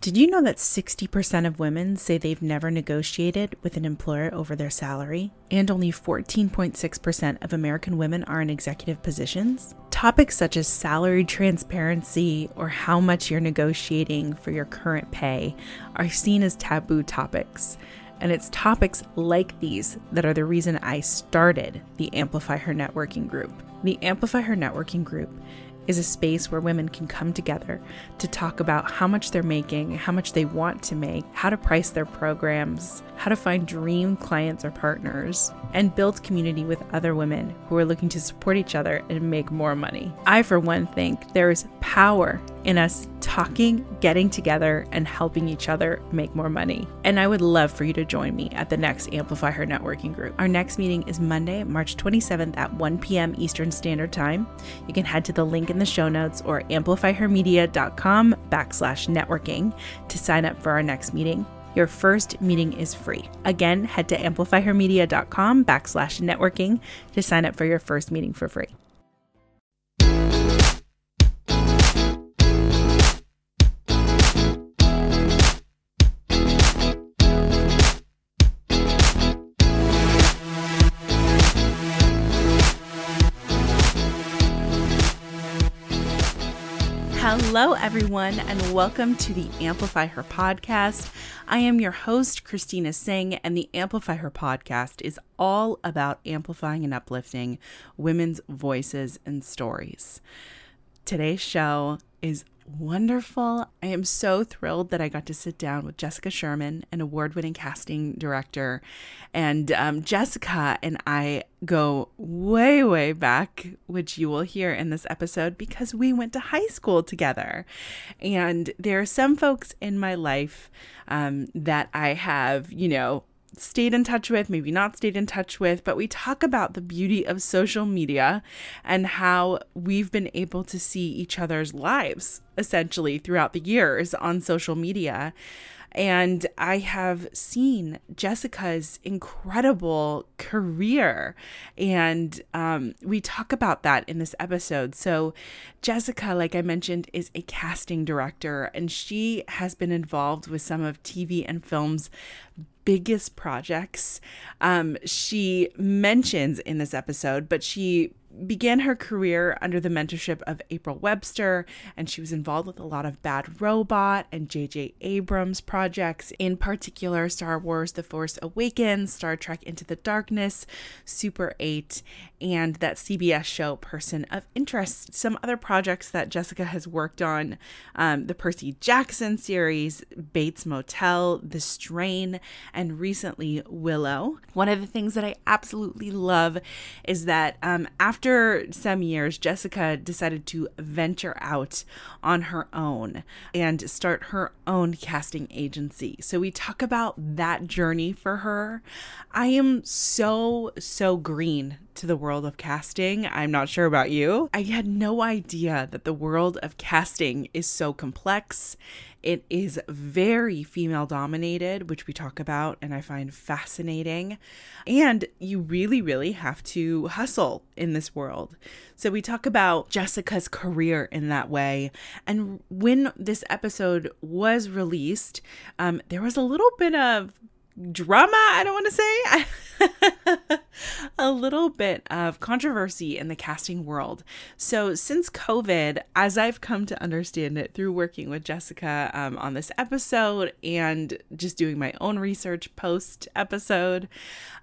Did you know that 60% of women say they've never negotiated with an employer over their salary? And only 14.6% of American women are in executive positions? Topics such as salary transparency or how much you're negotiating for your current pay are seen as taboo topics. And it's topics like these that are the reason I started the Amplify Her Networking Group. The Amplify Her Networking Group is a space where women can come together to talk about how much they're making, how much they want to make, how to price their programs, how to find dream clients or partners, and build community with other women who are looking to support each other and make more money. I, for one, think there is power in us talking, getting together, and helping each other make more money. And I would love for you to join me at the next Amplify Her Networking Group. Our next meeting is Monday, March 27th at 1 p.m. Eastern Standard Time. You can head to the link in the show notes or amplifyhermedia.com backslash networking to sign up for our next meeting. Your first meeting is free. Again, head to amplifyhermedia.com backslash networking to sign up for your first meeting for free. Hello, everyone, and welcome to the Amplify Her podcast. I am your host, Christina Singh, and the Amplify Her podcast is all about amplifying and uplifting women's voices and stories. Today's show is wonderful. I am so thrilled that I got to sit down with Jessica Sherman, an award winning casting director. And um, Jessica and I go way, way back, which you will hear in this episode because we went to high school together. And there are some folks in my life um, that I have, you know, stayed in touch with, maybe not stayed in touch with, but we talk about the beauty of social media and how we've been able to see each other's lives essentially throughout the years on social media. And I have seen Jessica's incredible career. And um, we talk about that in this episode. So, Jessica, like I mentioned, is a casting director, and she has been involved with some of TV and film's biggest projects. Um, she mentions in this episode, but she began her career under the mentorship of April Webster, and she was involved with a lot of Bad Robot and J.J. Abrams projects, in particular Star Wars The Force Awakens, Star Trek Into the Darkness, Super 8, and that CBS show Person of Interest. Some other projects that Jessica has worked on um, the Percy Jackson series, Bates Motel, The Strain, and recently Willow. One of the things that I absolutely love is that um, after some years, Jessica decided to venture out on her own and start her own casting agency. So we talk about that journey for her. I am so, so green to the world of casting. I'm not sure about you. I had no idea that the world of casting is so complex. It is very female dominated, which we talk about and I find fascinating. And you really, really have to hustle in this world. So we talk about Jessica's career in that way. And when this episode was released, um, there was a little bit of drama, I don't want to say, a little bit of controversy in the casting world. So, since COVID, as I've come to understand it through working with Jessica um, on this episode and just doing my own research post episode,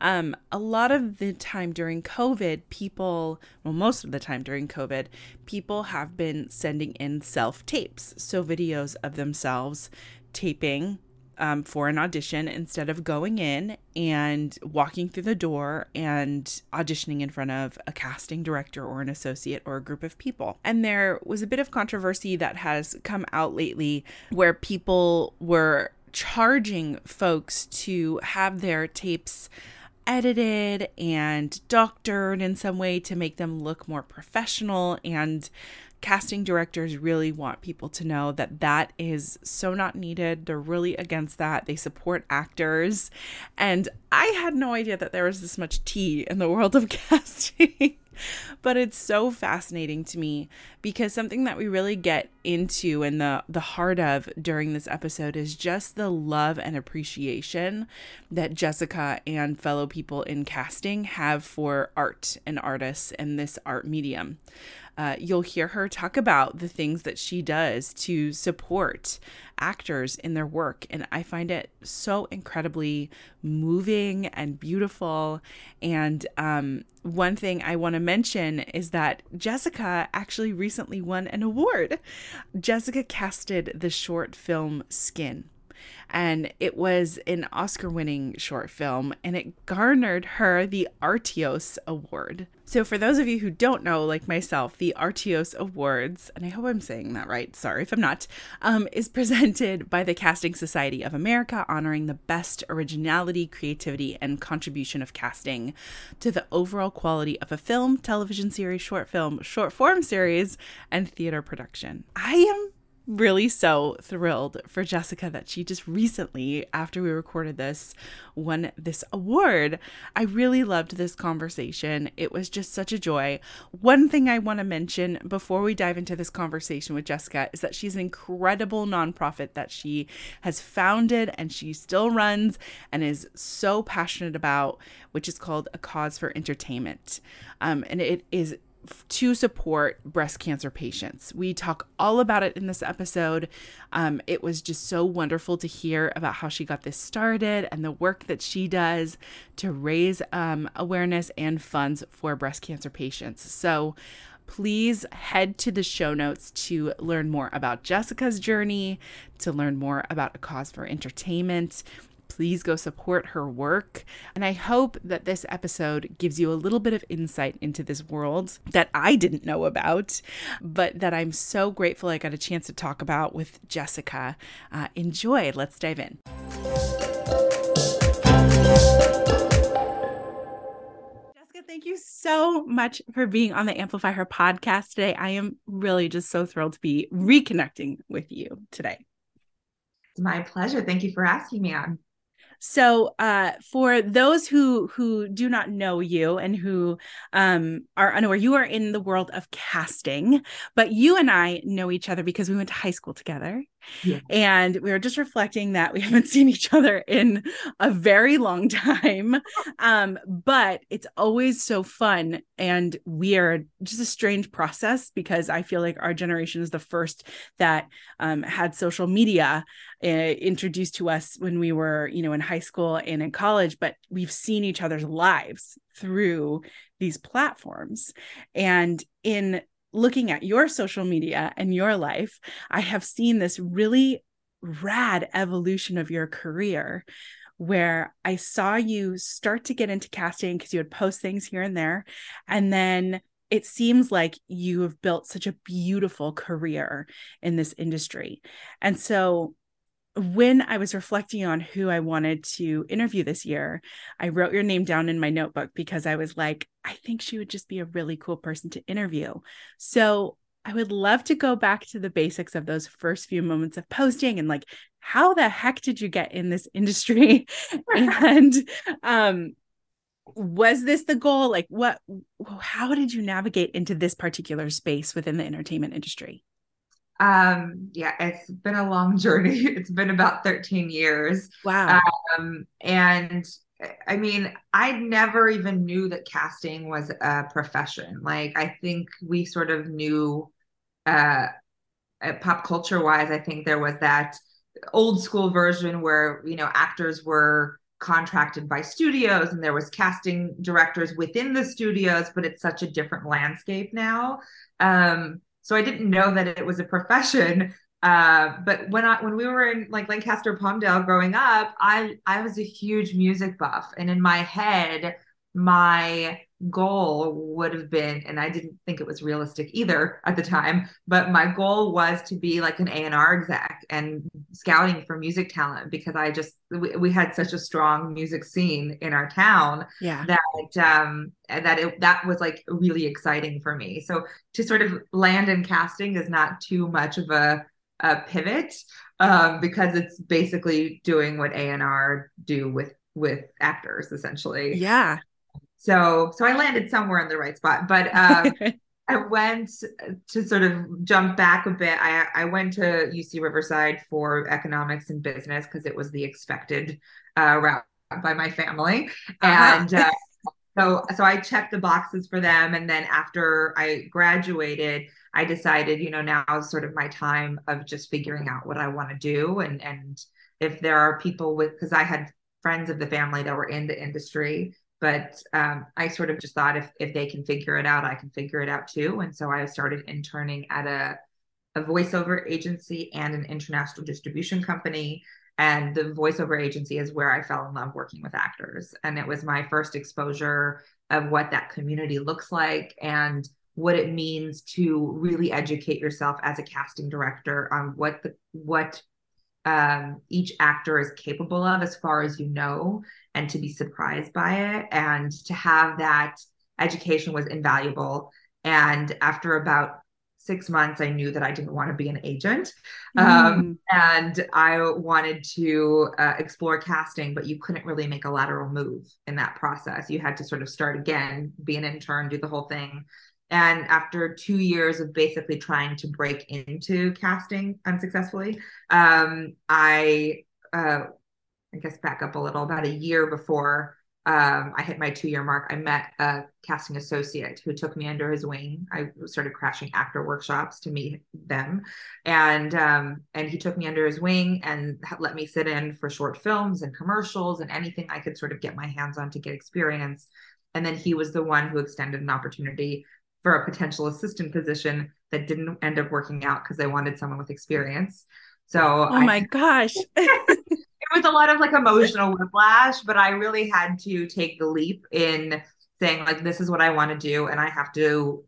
um, a lot of the time during COVID, people, well, most of the time during COVID, people have been sending in self tapes. So, videos of themselves taping um, for an audition instead of going in and walking through the door and auditioning in front of a casting director or an associate or a group of people. And there was a bit of controversy that has come out lately where people were charging folks to have their tapes edited and doctored in some way to make them look more professional and casting directors really want people to know that that is so not needed. They're really against that. They support actors. And I had no idea that there was this much tea in the world of casting but it's so fascinating to me because something that we really get into and the the heart of during this episode is just the love and appreciation that Jessica and fellow people in casting have for art and artists and this art medium. Uh, you'll hear her talk about the things that she does to support actors in their work. And I find it so incredibly moving and beautiful. And um, one thing I want to mention is that Jessica actually recently won an award. Jessica casted the short film Skin and it was an Oscar winning short film and it garnered her the Artios Award. So, for those of you who don't know, like myself, the Artios Awards, and I hope I'm saying that right, sorry if I'm not, um, is presented by the Casting Society of America, honoring the best originality, creativity, and contribution of casting to the overall quality of a film, television series, short film, short form series, and theater production. I am really so thrilled for Jessica that she just recently, after we recorded this, won this award. I really loved this conversation. It was just such a joy. One thing I want to mention before we dive into this conversation with Jessica is that she's an incredible nonprofit that she has founded and she still runs and is so passionate about, which is called A Cause for Entertainment. Um, and it is to support breast cancer patients. We talk all about it in this episode. Um, it was just so wonderful to hear about how she got this started and the work that she does to raise um, awareness and funds for breast cancer patients. So, please head to the show notes to learn more about Jessica's journey, to learn more about a cause for entertainment please go support her work. And I hope that this episode gives you a little bit of insight into this world that I didn't know about, but that I'm so grateful I got a chance to talk about with Jessica. Uh, enjoy. Let's dive in. Jessica, thank you so much for being on the Amplify Her podcast today. I am really just so thrilled to be reconnecting with you today. It's my pleasure. Thank you for asking me on. So, uh, for those who who do not know you and who um, are unaware, you are in the world of casting, but you and I know each other because we went to high school together. Yeah. And we were just reflecting that we haven't seen each other in a very long time. Um, but it's always so fun and weird, just a strange process because I feel like our generation is the first that um, had social media uh, introduced to us when we were, you know, in high school and in college, but we've seen each other's lives through these platforms. And in looking at your social media and your life, I have seen this really rad evolution of your career where I saw you start to get into casting because you would post things here and there. And then it seems like you have built such a beautiful career in this industry. And so when I was reflecting on who I wanted to interview this year, I wrote your name down in my notebook because I was like, I think she would just be a really cool person to interview. So I would love to go back to the basics of those first few moments of posting and like, how the heck did you get in this industry? and um, was this the goal? Like, what, how did you navigate into this particular space within the entertainment industry? Um, yeah, it's been a long journey. It's been about 13 years. Wow. Um, and I mean, I never even knew that casting was a profession. Like, I think we sort of knew, uh, pop culture wise, I think there was that old school version where, you know, actors were contracted by studios and there was casting directors within the studios, but it's such a different landscape now. Um, so I didn't know that it was a profession. Uh, but when I when we were in like Lancaster Palmdale growing up, I I was a huge music buff, and in my head, my goal would have been and i didn't think it was realistic either at the time but my goal was to be like an a&r exec and scouting for music talent because i just we, we had such a strong music scene in our town yeah. that um that it that was like really exciting for me. So to sort of land in casting is not too much of a, a pivot um because it's basically doing what a&r do with with actors essentially. Yeah so so I landed somewhere in the right spot. But um, I went to sort of jump back a bit. I I went to UC Riverside for economics and business because it was the expected uh, route by my family, uh-huh. and. Uh, so, so I checked the boxes for them, and then after I graduated, I decided, you know, now is sort of my time of just figuring out what I want to do, and and if there are people with, because I had friends of the family that were in the industry but um, I sort of just thought if if they can figure it out, I can figure it out too. And so I started interning at a a voiceover agency and an international distribution company. And the voiceover agency is where I fell in love working with actors. And it was my first exposure of what that community looks like and what it means to really educate yourself as a casting director on what the what um, each actor is capable of as far as you know and to be surprised by it. And to have that education was invaluable. And after about six months i knew that i didn't want to be an agent. Mm. um, and i wanted to uh, explore casting but you couldn't really make a lateral move in that process. You had to sort of start again be an intern do the whole thing and after two years of basically trying to break into casting unsuccessfully, um, I, uh, I guess back up a little, about a year before um, I hit my two year mark, I met a casting associate who took me under his wing. I started crashing actor workshops to meet them, and um, and he took me under his wing and let me sit in for short films and commercials and anything I could sort of get my hands on to get experience. And then he was the one who extended an opportunity for a potential assistant position that didn't end up working out because they wanted someone with experience. So, oh I, my gosh. it was a lot of like emotional whiplash, but I really had to take the leap in saying, like, this is what I want to do. And I have to,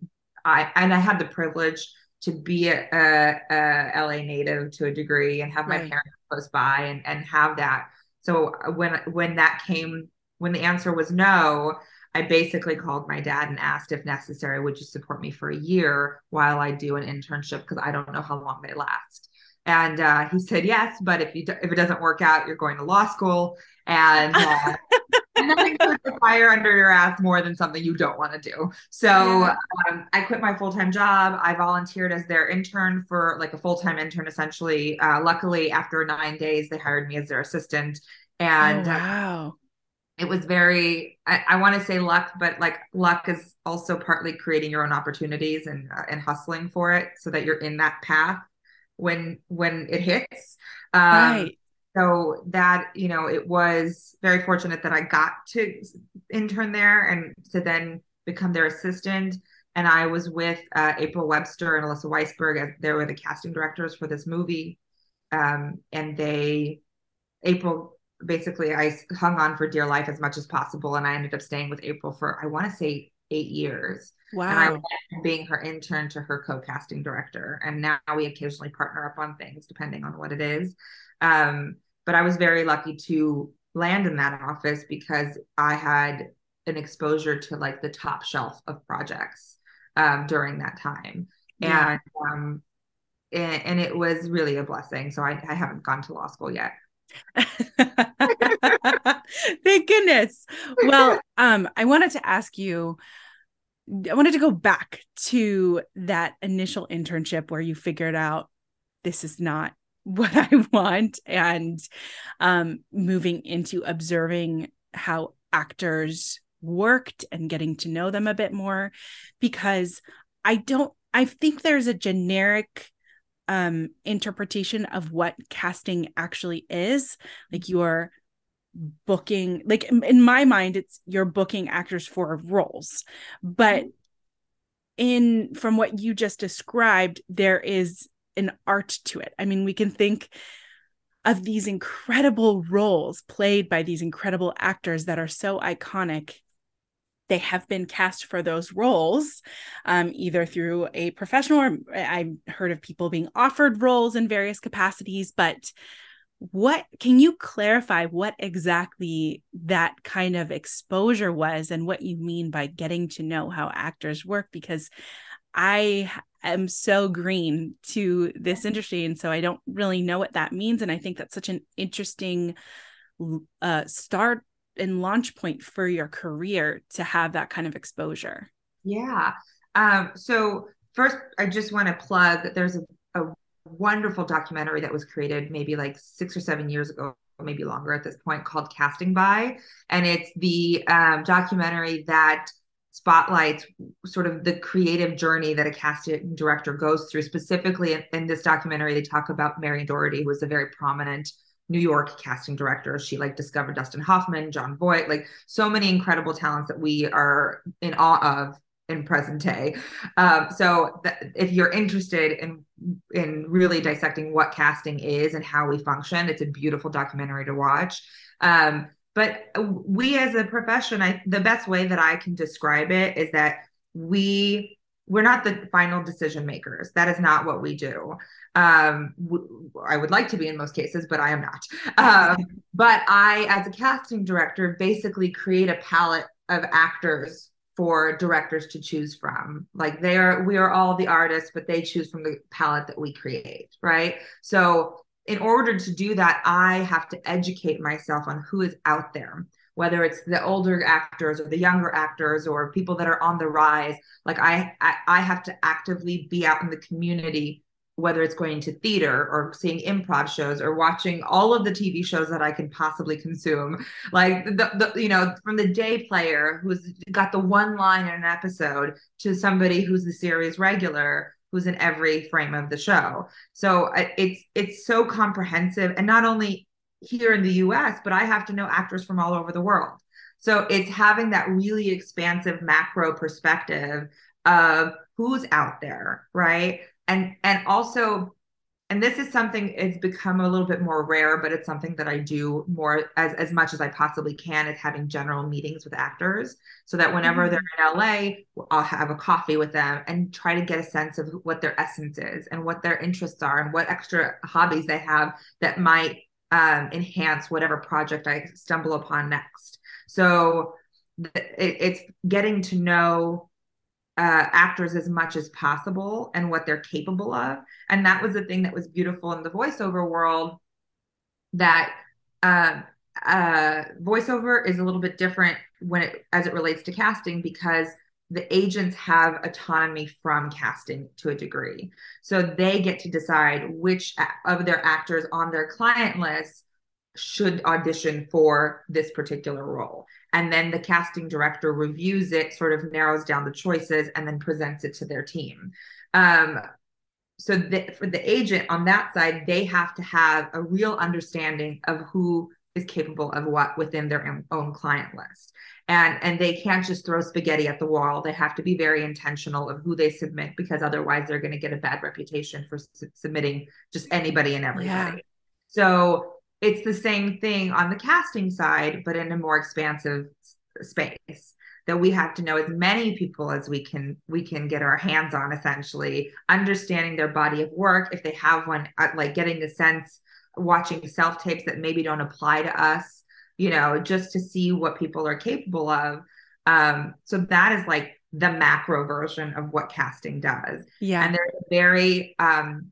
I, and I had the privilege to be a, a, a LA native to a degree and have my right. parents close by and, and have that. So when, when that came, when the answer was no, I basically called my dad and asked if necessary, would you support me for a year while I do an internship because I don't know how long they last. And uh, he said yes, but if you do, if it doesn't work out, you're going to law school, and, uh, nothing puts the fire under your ass more than something you don't want to do. So um, I quit my full time job. I volunteered as their intern for like a full time intern, essentially. Uh, luckily, after nine days, they hired me as their assistant. And oh, wow it was very i, I want to say luck but like luck is also partly creating your own opportunities and uh, and hustling for it so that you're in that path when when it hits. Um, right. so that you know it was very fortunate that i got to intern there and to then become their assistant. And i was with uh, april webster and alyssa weisberg as they were the casting directors for this movie. Um, and they april basically I hung on for dear life as much as possible. And I ended up staying with April for, I want to say eight years. Wow. And I went being her intern to her co-casting director. And now we occasionally partner up on things depending on what it is. Um, but I was very lucky to land in that office because I had an exposure to like the top shelf of projects um, during that time. Yeah. And um, and, and, it was really a blessing. So I, I haven't gone to law school yet. Thank goodness. Well, um, I wanted to ask you, I wanted to go back to that initial internship where you figured out this is not what I want and um, moving into observing how actors worked and getting to know them a bit more because I don't I think there's a generic um interpretation of what casting actually is. Like you're booking like in my mind it's you're booking actors for roles. But mm-hmm. in from what you just described there is an art to it. I mean we can think of these incredible roles played by these incredible actors that are so iconic they have been cast for those roles, um, either through a professional or I've heard of people being offered roles in various capacities. But what can you clarify what exactly that kind of exposure was and what you mean by getting to know how actors work? Because I am so green to this industry. And so I don't really know what that means. And I think that's such an interesting uh, start and launch point for your career to have that kind of exposure? Yeah. Um, so first, I just want to plug there's a, a wonderful documentary that was created maybe like six or seven years ago maybe longer at this point called casting by and it's the um, documentary that spotlights sort of the creative journey that a casting director goes through specifically in, in this documentary they talk about Marion Dougherty who was a very prominent New York casting director. She like discovered Dustin Hoffman, Jon Voight, like so many incredible talents that we are in awe of in present day. Um, so th- if you're interested in in really dissecting what casting is and how we function, it's a beautiful documentary to watch. Um, but we as a profession, I the best way that I can describe it is that we we're not the final decision makers. That is not what we do. Um, w- I would like to be in most cases, but I am not. Um, but I, as a casting director, basically create a palette of actors for directors to choose from. Like they are, we are all the artists, but they choose from the palette that we create, right? So in order to do that, I have to educate myself on who is out there whether it's the older actors or the younger actors or people that are on the rise like I, I i have to actively be out in the community whether it's going to theater or seeing improv shows or watching all of the TV shows that I can possibly consume, like the, the you know from the day player who's got the one line in an episode to somebody who's the series regular who's in every frame of the show. So uh, it's it's so comprehensive, and not only here in the U.S., but I have to know actors from all over the world. So it's having that really expansive macro perspective of who's out there, right? and and also and this is something it's become a little bit more rare but it's something that i do more as as much as i possibly can is having general meetings with actors so that whenever mm-hmm. they're in la i'll have a coffee with them and try to get a sense of what their essence is and what their interests are and what extra hobbies they have that might um, enhance whatever project i stumble upon next so it, it's getting to know uh, actors as much as possible and what they're capable of. And that was the thing that was beautiful in the voiceover world that uh, uh, voiceover is a little bit different when it as it relates to casting because the agents have autonomy from casting to a degree. So they get to decide which of their actors on their client list should audition for this particular role. And then the casting director reviews it, sort of narrows down the choices, and then presents it to their team. Um, so the, for the agent on that side, they have to have a real understanding of who is capable of what within their own client list. And, and they can't just throw spaghetti at the wall. They have to be very intentional of who they submit because otherwise they're going to get a bad reputation for su- submitting just anybody and everybody. Yeah. So it's the same thing on the casting side, but in a more expansive space that we have to know as many people as we can we can get our hands on essentially understanding their body of work if they have one uh, like getting the sense watching self tapes that maybe don't apply to us you know just to see what people are capable of. Um so that is like the macro version of what casting does. Yeah. And there's a very um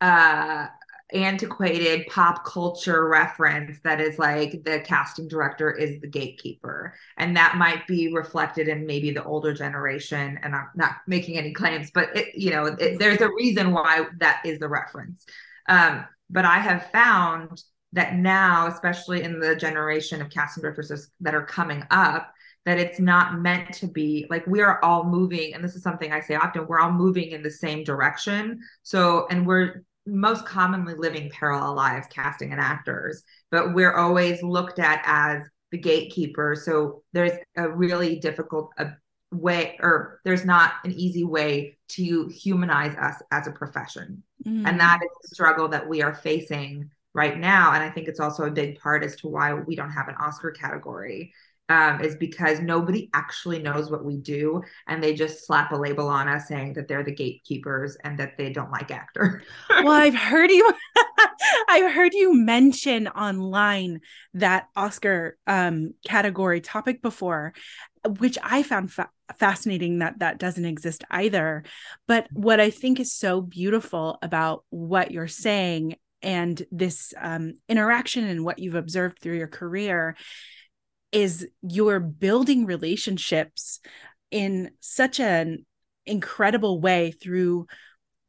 uh antiquated pop culture reference that is like the casting director is the gatekeeper. And that might be reflected in maybe the older generation and i'm not making any claims but it, you know it, there's a reason why that is the reference. Um, but i have found that now especially in the generation of casting directors that are coming up that it's not meant to be like we are all moving and this is something i say often we're all moving in the same direction so and we're most commonly living parallel lives, casting and actors, but we're always looked at as the gatekeeper. So there's a really difficult uh, way, or there's not an easy way to humanize us as a profession. Mm. And that is the struggle that we are facing right now. And I think it's also a big part as to why we don't have an Oscar category um, is because nobody actually knows what we do and they just slap a label on us saying that they're the gatekeepers and that they don't like actor well i've heard you i've heard you mention online that oscar um, category topic before which i found fa- fascinating that that doesn't exist either but what i think is so beautiful about what you're saying and this um, interaction and what you've observed through your career is you're building relationships in such an incredible way through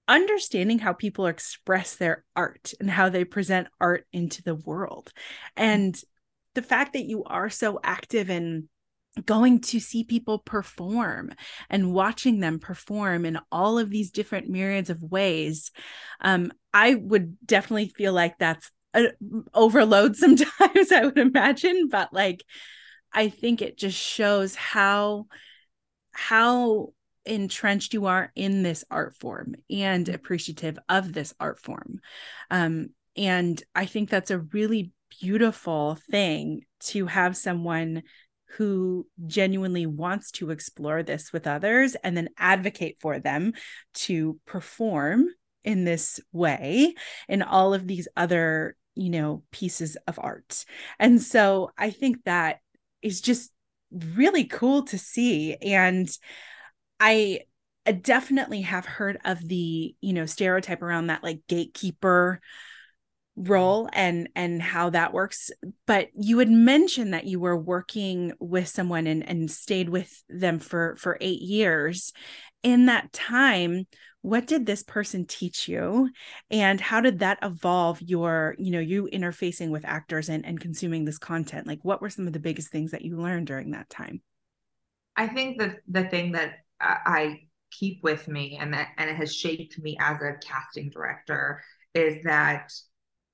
understanding how people express their art and how they present art into the world. And the fact that you are so active in going to see people perform and watching them perform in all of these different myriads of ways um, i would definitely feel like that's a overload sometimes i would imagine but like I think it just shows how how entrenched you are in this art form and mm-hmm. appreciative of this art form. Um, and I think that's a really beautiful thing to have someone who genuinely wants to explore this with others and then advocate for them to perform in this way in all of these other you know pieces of art. And so i think that is just really cool to see. And i definitely have heard of the you know stereotype around that like gatekeeper role and and how that works. But you had mentioned that you were working with someone and and stayed with them for for 8 years. In that time what did this person teach you? And how did that evolve your you know you interfacing with actors and, and consuming this content? Like what were some of the biggest things that you learned during that time? I think that the thing that i keep with me and that and it has shaped me as a casting director is that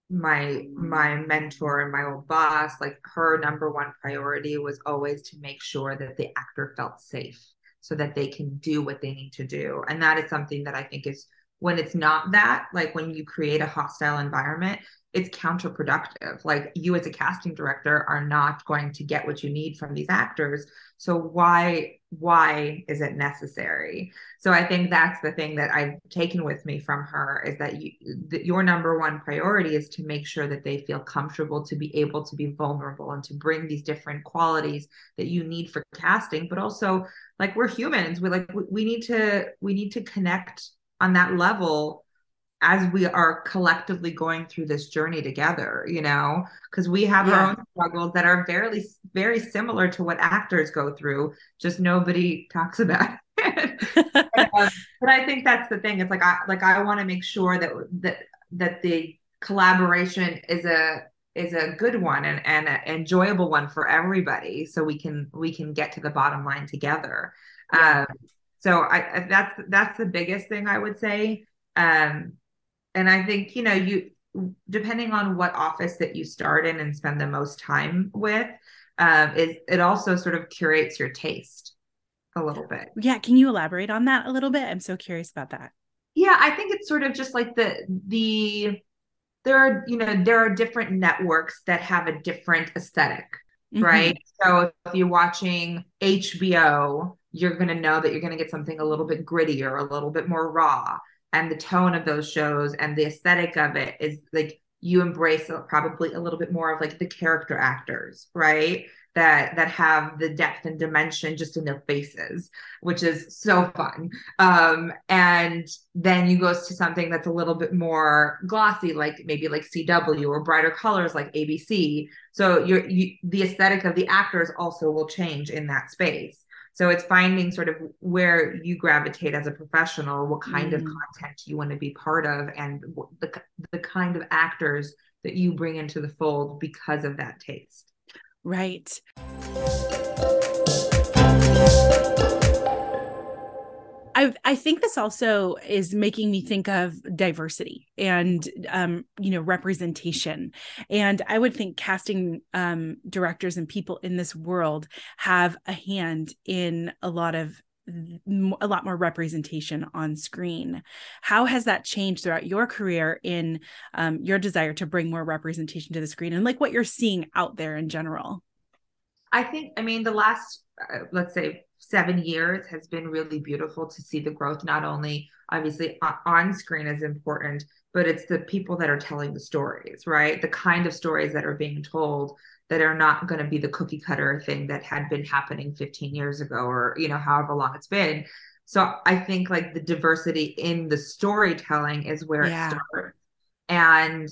my my mentor and my old boss like her number one priority was always to make sure that the actor felt safe so that they can do what they need to do. And that is something that I think is when it's not that, like when you create a hostile environment, it's counterproductive. Like you as a casting director are not going to get what you need from these actors. So why why is it necessary? So I think that's the thing that I've taken with me from her is that you that your number one priority is to make sure that they feel comfortable to be able to be vulnerable and to bring these different qualities that you need for casting, but also like we're humans. We like we need to we need to connect on that level as we are collectively going through this journey together, you know, because we have yeah. our own struggles that are very, very similar to what actors go through, just nobody talks about it. um, but I think that's the thing. It's like I like I want to make sure that that that the collaboration is a is a good one and, and an enjoyable one for everybody so we can we can get to the bottom line together yeah. um so I that's that's the biggest thing I would say um and I think, you know, you depending on what office that you start in and spend the most time with, um, is it also sort of curates your taste a little bit. Yeah. Can you elaborate on that a little bit? I'm so curious about that. Yeah, I think it's sort of just like the the there are, you know, there are different networks that have a different esthetic mm-hmm. right? So if you're watching HBO, you're going to know that you're going to get something a little bit grittier, a little bit more raw. And the tone of those shows and the aesthetic of it is like you embrace probably a little bit more of like the character actors right? That that have the depth and dimension just in their faces which is so fun. Um and then you go to something that's a little bit more glossy like maybe like cw or brighter colors like abc so you're you, the aesthetic of the actors also will change in that space so it's finding sort of where you gravitate as a professional, what kind mm. of content you want to be part of, and the, the kind of actors that you bring into the fold because of that taste. Right. I, I think this also is making me think of diversity and um, you know representation. And i would think casting um, directors and people in this world have a hand in a lot of a lot more representation on screen. How has that changed throughout your career in um, your desire to bring more representation to the screen and like what you're seeing out there in general? I think, I mean, the last, uh, let's say, seven years has been really beautiful to see the growth, not only obviously on screen is important, but it's the people that are telling the stories, right? The kind of stories that are being told that are not going to be the cookie cutter thing that had been happening 15 years ago or, you know, however long it's been. So I think like the diversity in the storytelling is where yeah. it starts. And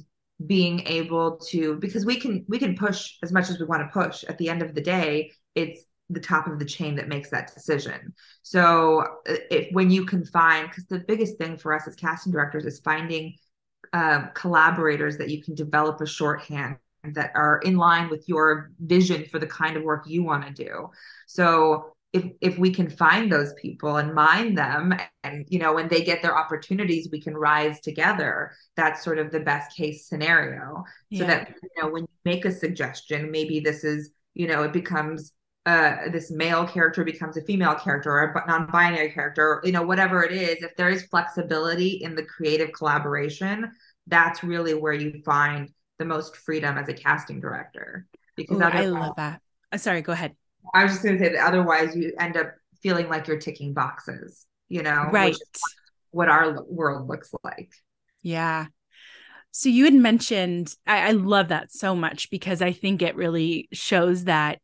being able to because we can we can push as much as we want to push at the end of the day it's the top of the chain that makes that decision. So uh, if when you can find because the biggest thing for us as casting directors is finding uh, collaborators that you can develop a shorthand that are in line with your vision for the kind of work you want to do. So if if we can find those people and mine them and you know when they get their opportunities we can rise together. That's sort of the best case scenario. Yeah. so that you know when you make a suggestion maybe this is you know it becomes uh this male character becomes a female character or a non-binary character you know whatever it is if there is flexibility in the creative collaboration that's really where you find the most freedom as a casting director because Ooh, i love that uh, sorry go ahead I was just going to say that otherwise you end up feeling like you're ticking boxes, you know, right? what our world looks like. Yeah. So you had mentioned, I, I love that so much because I think it really shows that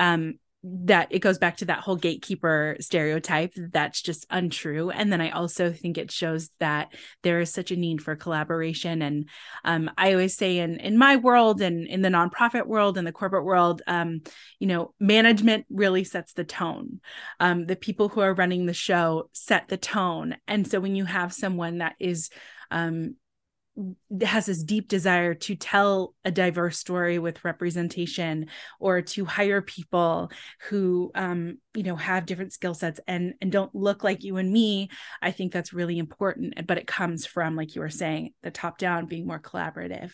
um, that it goes back to that whole gatekeeper stereotype that's just untrue. And then i also think it shows that there is such a need for collaboration. And um, i always say in in my world and in the nonprofit world and the corporate world um, you know management really sets the tone. Um, the people who are running the show set the tone. And so when you have someone that is um, has this deep desire to tell a diverse story with representation or to hire people who um, you know have different skill sets and and don't look like you and me i think that's really important but it comes from like you were saying the top down being more collaborative.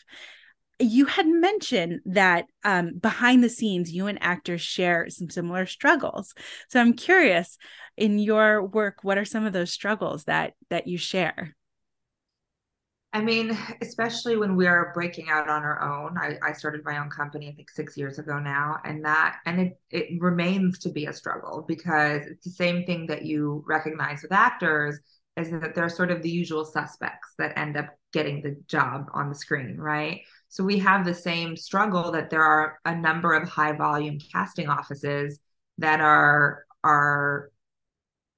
You had mentioned that um, behind the scenes you and actors share some similar struggles. So i'm curious in your work what are some of those struggles that that you share I mean, especially when we are breaking out on our own. I, I, started my own company, I think six years ago now, and that and it it remains to be a struggle because it's the same thing that you recognize with actors is that they're sort of the usual suspects that end up getting the job on the screen, right? So we have the same struggle that there are a number of high volume casting offices that are are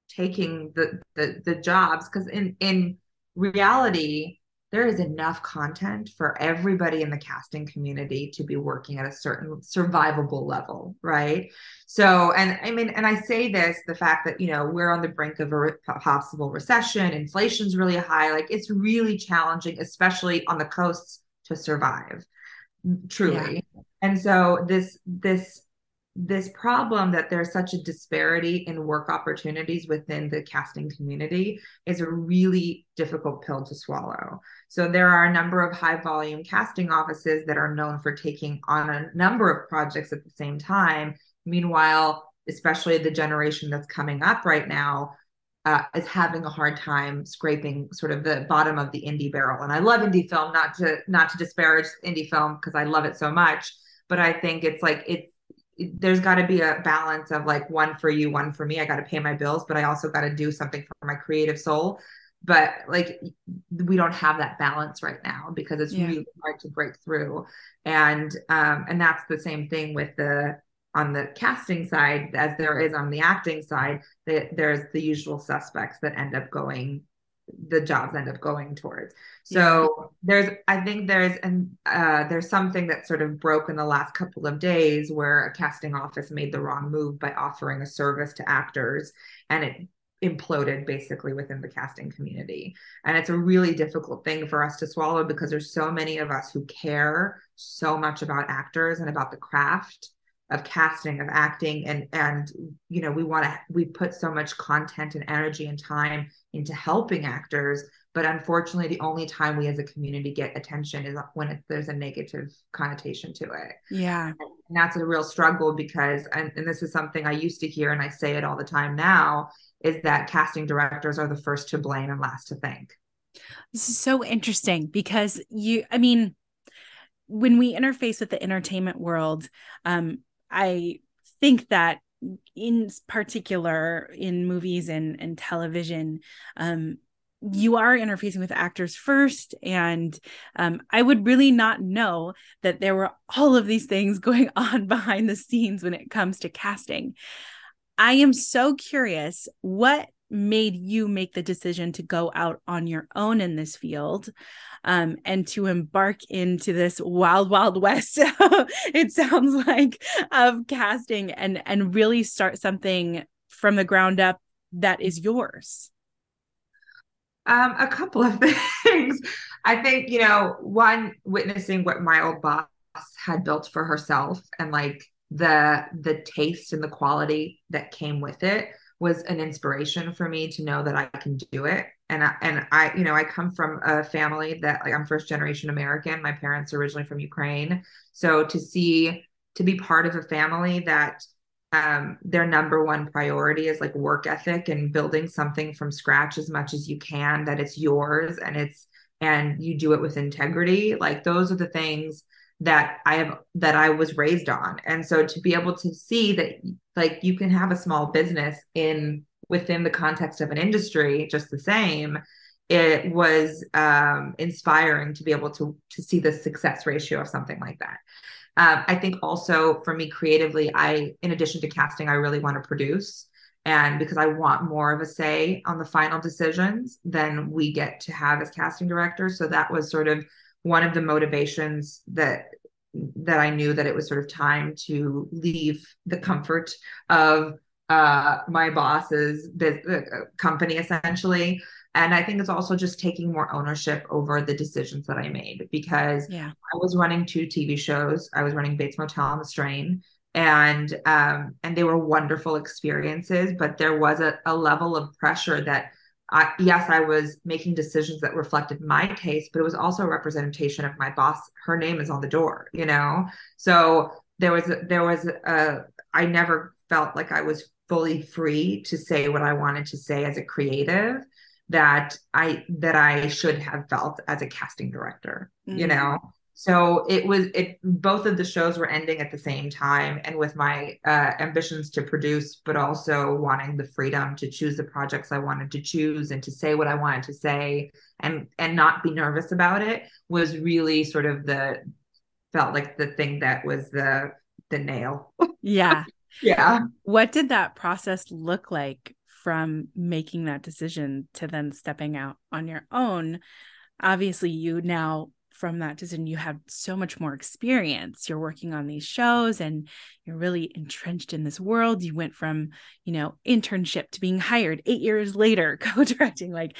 taking the the, the jobs because in in reality there is enough content for everybody in the casting community to be working at a certain survivable level right so and i mean and i say this the fact that you know we're on the brink of a possible recession inflation's really high like it's really challenging especially on the coasts to survive truly yeah. and so this this this problem that there's such a disparity in work opportunities within the casting community is a really difficult pill to swallow. So there are a number of high volume casting offices that are known for taking on a number of projects at the same time. Meanwhile, especially the generation that's coming up right now uh, is having a hard time scraping sort of the bottom of the indie barrel. And I love indie film, not to not to disparage indie film because I love it so much, but I think it's like it's there's got to be a balance of like one for you, one for me. I got to pay my bills, but I also got to do something for my creative soul. But like we don't have that balance right now because it's yeah. really hard to break through. And um and that's the same thing with the on the casting side as there is on the acting side that there's the usual suspects that end up going the jobs end up going towards. So yeah. there's, I think there's, and uh, there's something that sort of broke in the last couple of days where a casting office made the wrong move by offering a service to actors, and it imploded basically within the casting community. And it's a really difficult thing for us to swallow because there's so many of us who care so much about actors and about the craft of casting of acting and and you know we want to we put so much content and energy and time into helping actors but unfortunately the only time we as a community get attention is when it, there's a negative connotation to it. Yeah. And that's a real struggle because and, and this is something i used to hear and i say it all the time now is that casting directors are the first to blame and last to thank. This is so interesting because you i mean when we interface with the entertainment world um I think that in particular in movies and, and television, um, you are interfacing with actors first and um, i would really not know that there were all of these things going on behind the scenes when it comes to casting. I am so curious what made you make the decision to go out on your own in this field um, and to embark into this wild wild west it sounds like of casting and and really start something from the ground up that is yours. Um, a couple of things. I think you know one witnessing what my old boss had built for herself and like the the taste and the quality that came with it was an inspiration for me to know that I can do it. And I, and I, you know, I come from a family that like I'm first generation American. My parents are originally from Ukraine. So to see, to be part of a family that um, their number one priority is like work ethic and building something from scratch as much as you can, that it's yours and it's, and you do it with integrity. Like those are the things that I have that I was raised on. And so to be able to see that like you can have a small business in within the context of an industry just the same, it was um, inspiring to be able to to see the success ratio of something like that. Um, I think also for me creatively, I in addition to casting, I really want to produce. And because I want more of a say on the final decisions than we get to have as casting directors. So that was sort of one of the motivations that that I knew that it was sort of time to leave the comfort of uh, my boss's business, uh, company essentially. And I think it's also just taking more ownership over the decisions that I made because yeah. I was running two TV shows. I was running Bates Motel and The Strain, and um, and they were wonderful experiences. But there was a, a level of pressure that I, yes, I was making decisions that reflected my taste, but it was also a representation of my boss. Her name is on the door, you know. So there was a, there was a I never felt like I was fully free to say what I wanted to say as a creative that I that I should have felt as a casting director, mm-hmm. you know so it was it both of the shows were ending at the same time and with my uh, ambitions to produce but also wanting the freedom to choose the projects i wanted to choose and to say what i wanted to say and and not be nervous about it was really sort of the felt like the thing that was the the nail. Yeah. Yeah. What did that process look like from making that decision to then stepping out on your own? Obviously you now from that decision you have so much more experience. You're working on these shows and you're really entrenched in this world. You went from you know internship to being hired 8 years later co-directing. Like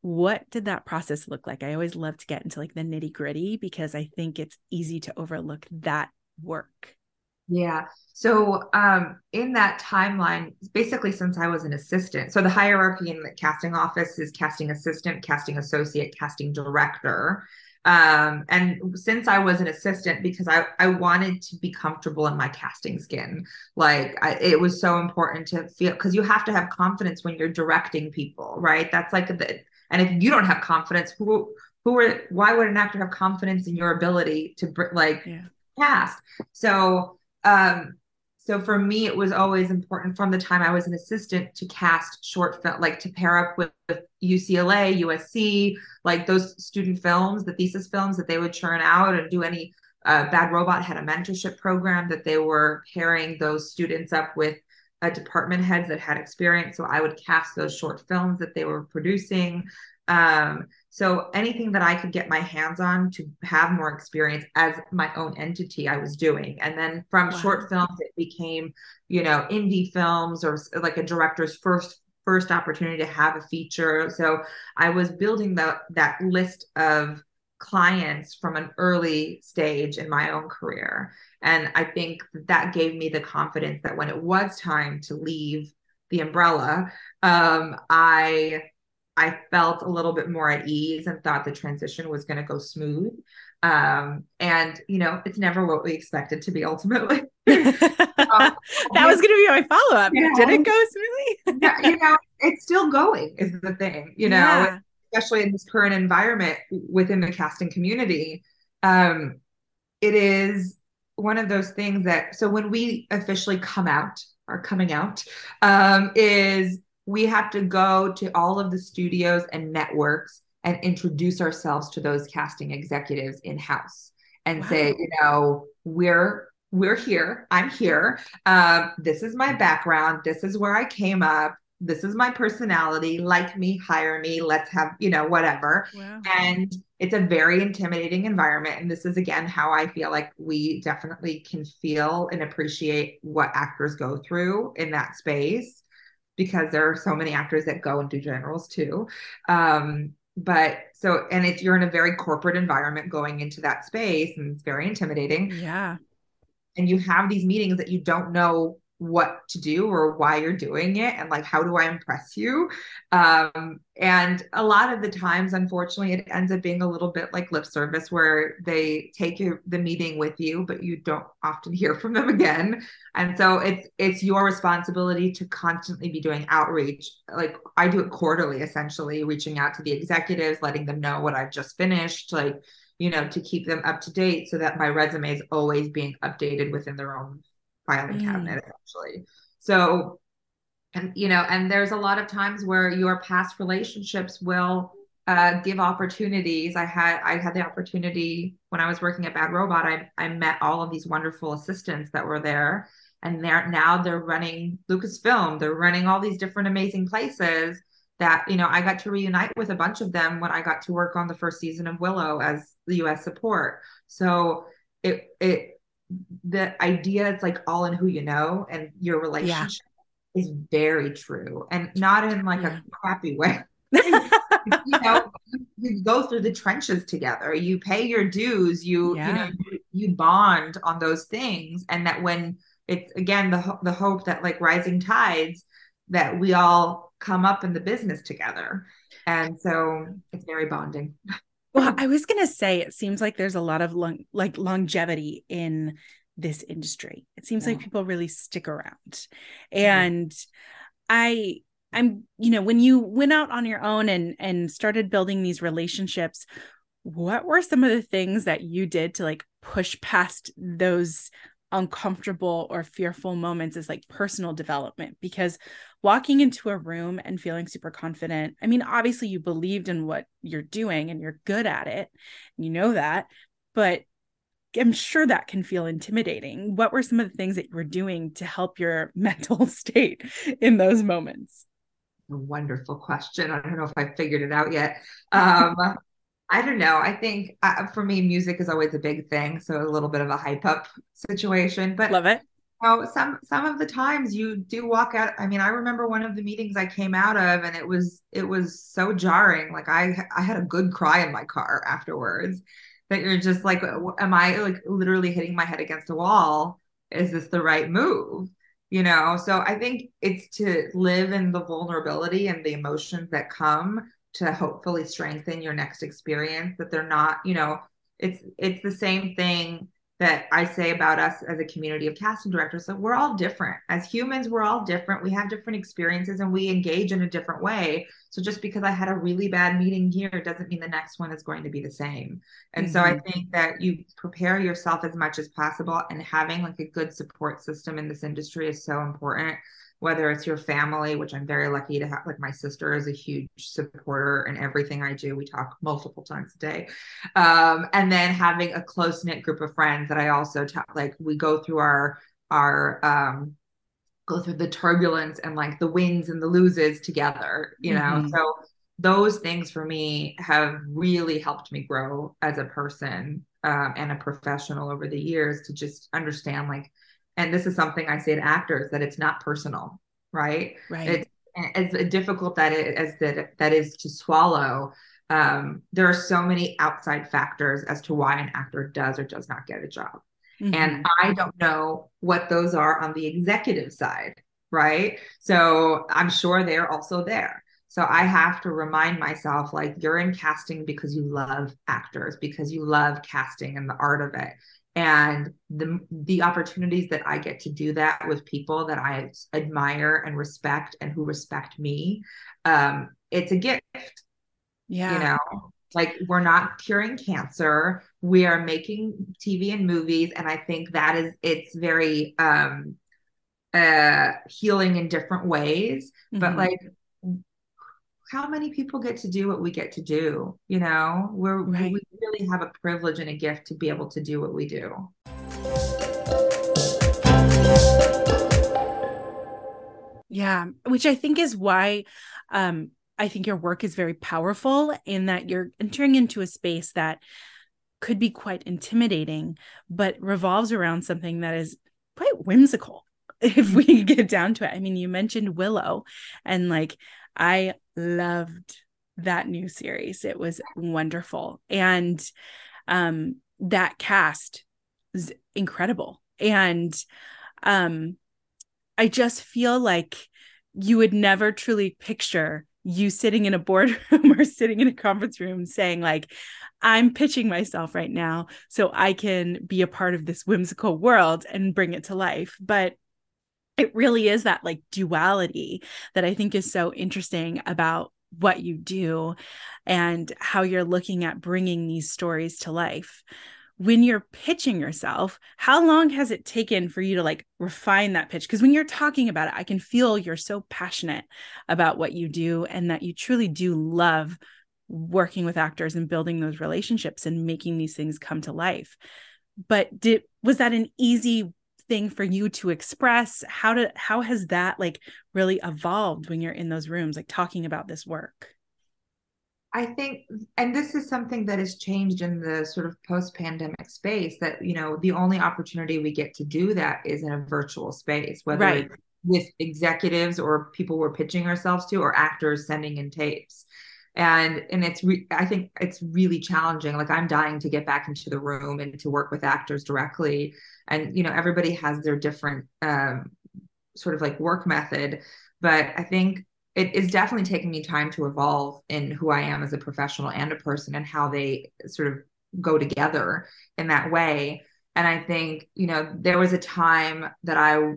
what did that process look like? I always love to get into like the nitty gritty because i think it's easy to overlook that work. Yeah. So um, in that timeline, basically since I was an assistant, so the hierarchy in the casting office is casting assistant, casting associate, casting director. Um, and since I was an assistant, because I, I wanted to be comfortable in my casting skin, like I, it was so important to feel because you have to have confidence when you're directing people, right? That's like the, and if you don't have confidence, who, who are, why would an actor have confidence in your ability to like yeah. cast? So, um, so for me, it was always important from the time I was an assistant to cast short film, like to pair up with, with UCLA, USC, like those student films, the thesis films that they would churn out and do any. Uh, Bad Robot had a mentorship program that they were pairing those students up with uh, department heads that had experience. So I would cast those short films that they were producing. Um, so anything that I could get my hands on to have more experience as my own entity, I was doing. And then from wow. short films, it became, you know, indie films or like a director's first first opportunity to have a feature. So I was building the, that list of clients from an early stage in my own career. And I think that gave me the confidence that when it was time to leave the umbrella, um, I I felt a little bit more at ease and thought the transition was going to go smooth. Um, and you know, it's never what we expected to be ultimately. um, that was going to be my follow up. Yeah. Did it go smoothly? yeah, you know, it's still going is the thing, you know, yeah. especially in this current environment within the casting community. Um, it is one of those things that so when we officially come out or coming out um, is we have to go to all of the studios and networks and introduce ourselves to those casting executives in house and wow. say, you know, we're we're here. I'm here. Uh, this is my background. This is where I came up. This is my personality. Like me, hire me. Let's have, you know, whatever. Wow. And it's a very intimidating environment. And this is, again, how I feel like we definitely can feel and appreciate what actors go through in that space because there are so many actors that go and do generals too. Um, but so and it's you're in a very corporate environment going into that space and it's very intimidating yeah and you have these meetings that you don't know what to do or why you're doing it and like how do i impress you? Um and a lot of the times unfortunately it ends up being a little bit like lip service where they take you the meeting with you but you don't often hear from them again. And so it's it's your responsibility to constantly be doing outreach. Like i do it quarterly essentially reaching out to the executives letting them know what i've just finished like you know to keep them up to date so that my resume is always being updated within their own filing mm. cabinet essentially. So and you know, and there's a lot of times where your past relationships will uh, give opportunities. I had I had the opportunity when I was working at Bad Robot. I I met all of these wonderful assistants that were there, and they're now they're running Lucasfilm. They're running all these different amazing places. That you know, I got to reunite with a bunch of them when I got to work on the first season of Willow as the U.S. support. So it it the idea it's like all in who you know and your relationship yeah. is very true and not in like yeah. a crappy way you know you go through the trenches together you pay your dues you yeah. you know you, you, bond on those things and that when it's again the the hope that like rising tides that we all come up in the business together and so it's very bonding well, I was going to say it seems like there's a lot of long, like longevity in this industry. It seems yeah. like people really stick around. Mm-hmm. And I I'm you know, when you went out on your own and and started building these relationships, what were some of the things that you did to like push past those uncomfortable or fearful moments is like personal development because walking into a room and feeling super confident i mean obviously you believed in what you're doing and you're good at it you know that but i'm sure that can feel intimidating. What were some of the things that you were doing to help your mental state in those moments? A wonderful question. I don't know if i figured it out yet. Um I don't know. I think uh, for me, music is always a big thing. So a little bit of a hype up situation, but love it. You know, some some of the times you do walk out. I mean, I remember one of the meetings I came out of, and it was it was so jarring. Like I I had a good cry in my car afterwards. That you're just like, am I like literally hitting my head against a wall? Is this the right move? You know. So I think it's to live in the vulnerability and the emotions that come to hopefully strengthen your next experience that they're not you know it's it's the same thing that I say about us as a community of casting directors. So we're all different. As humans, we're all different. We have different experiences and we engage in a different way. So just because I had a really bad meeting here doesn't mean the next one is going to be the same. And mm-hmm. so I mm-hmm. think that you prepare yourself as much as possible and having like a good support system in this industry is so important whether it's your family, which I'm very lucky to have, like my sister is a huge supporter in everything I do. We talk multiple times a day. Um, and then having a close knit group of friends that I also talk, like we go through our, our, um, go through the turbulence and like the wins and the loses together, you know? Mm-hmm. So those things for me have really helped me grow as a person um, and a professional over the years to just understand like and this is something I say to actors that it's not personal, right? Right. It's as difficult that it as that that is to swallow. Um, there are so many outside factors as to why an actor does or does not get a job. Mm-hmm. And I don't know what those are on the executive side, right? So I'm sure they're also there. So I have to remind myself like you're in casting because you love actors, because you love casting and the art of it and the the opportunities that I get to do that with people that I admire and respect and who respect me um it's a gift yeah you know Like we're not curing cancer. We are making TV and movies. And I think that is it's very um uh healing in different ways. Mm-hmm. But like how many people get to do what we get to do? You know, we're right. we really have a privilege and a gift to be able to do what we do. Yeah, which I think is why um, I think your work is very powerful in that you're entering into a space that could be quite intimidating, but revolves around something that is quite whimsical if we get down to it. I mean, you mentioned Willow, and like I loved that new series. It was wonderful. And um that cast is incredible. And um I just feel like you would never truly picture you sitting in a boardroom or sitting in a conference room saying like i'm pitching myself right now so i can be a part of this whimsical world and bring it to life but it really is that like duality that i think is so interesting about what you do and how you're looking at bringing these stories to life when you're pitching yourself, how long has it taken for you to like refine that pitch? Because when you're talking about it, I can feel you're so passionate about what you do and that you truly do love working with actors and building those relationships and making these things come to life. But did was that an easy thing for you to express? How did how has that like really evolved when you're in those rooms like talking about this work? I think, and this is something that has changed in the sort of post pandemic space that, you know, the only opportunity we get to do that is in a virtual space, whether right. with executives or people we're pitching ourselves to or actors sending in tapes. And, and it's, re- I think it's really challenging. Like I'm dying to get back into the room and to work with actors directly. And, you know, everybody has their different, um, sort of like work method. But I think it is definitely taking me time to evolve in who I am as a professional and a person and how they sort of go together in that way. And I think, you know, there was a time that I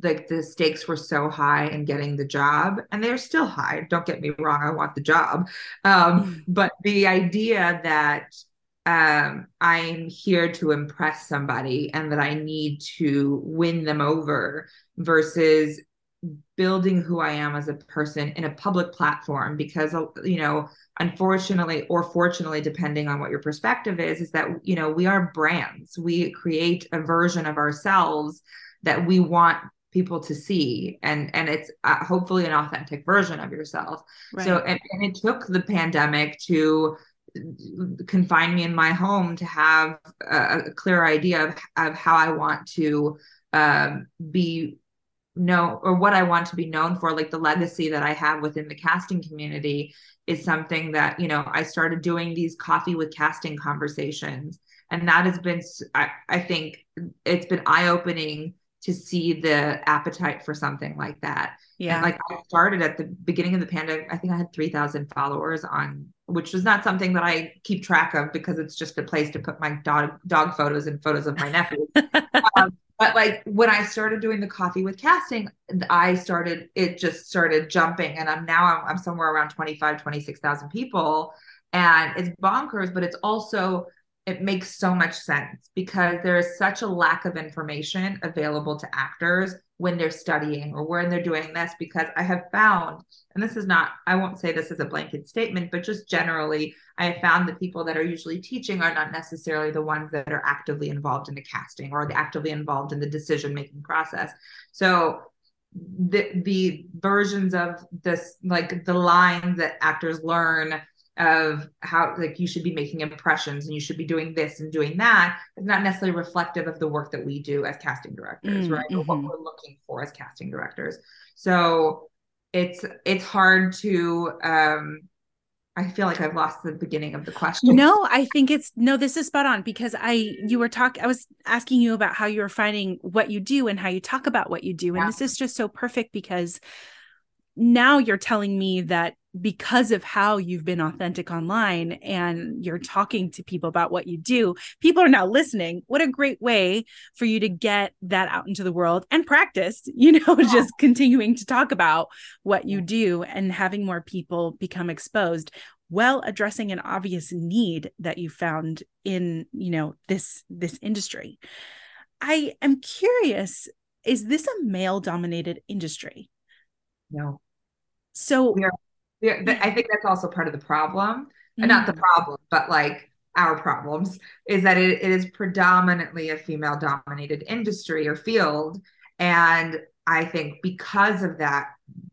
like the stakes were so high in getting the job, and they're still high. Don't get me wrong, I want the job. Um, mm. but the idea that um, I'm here to impress somebody and that I need to win them over versus building who I am as a person in a public platform because you know unfortunately or fortunately depending on what your perspective is is that you know we are brands we create a version of ourselves that we want people to see and and it's uh, hopefully an authentic version of yourself right. so and, and it took the pandemic to confine me in my home to have a, a clear idea of, of how I want to um, be know or what I want to be known for, like the legacy that I have within the casting community is something that, you know, I started doing these coffee with casting conversations. And that has been, I, I think it's been eye opening to see the appetite for something like that. Yeah. And like I started at the beginning of the pandemic, I think I had 3,000 followers on, which was not something that I keep track of because it's just a place to put my dog, dog photos and photos of my nephew. um, but like when I started doing the coffee with casting, I started, it just started jumping. And I'm now, I'm, I'm somewhere around 25, 26,000 people. And it's bonkers, but it's also it makes so much sense because there is such a lack of information available to actors when they're studying or when they're doing this because i have found and this is not i won't say this as a blanket statement but just generally i have found that people that are usually teaching are not necessarily the ones that are actively involved in the casting or the actively involved in the decision making process. So the the versions of this like the lines that actors learn of how like you should be making impressions and you should be doing this and doing that is not necessarily reflective of the work that we do as casting directors, mm, right? Mm-hmm. Or what mm-hmm. we're looking for as casting directors. So it's it's hard to um I feel like I've lost the beginning of the question. No, I think it's no, this is spot on because I you were talking I was asking you about how you were finding what you do and how you talk about what you do. And yeah. this is just so perfect because now you're telling me that because of how you've been authentic online and you're talking to people about what you do, people are now listening. What a great way for you to get that out into the world and practice, you know, yeah. just continuing to talk about what you do and having more people become exposed. while addressing an obvious need that you found in you know this this industry i am curious is this a male dominated industry no so we are, we are, i think that's also part of the problem mm-hmm. not the problem but like our problems is that it, it is predominantly a female dominated industry or field and i think because of that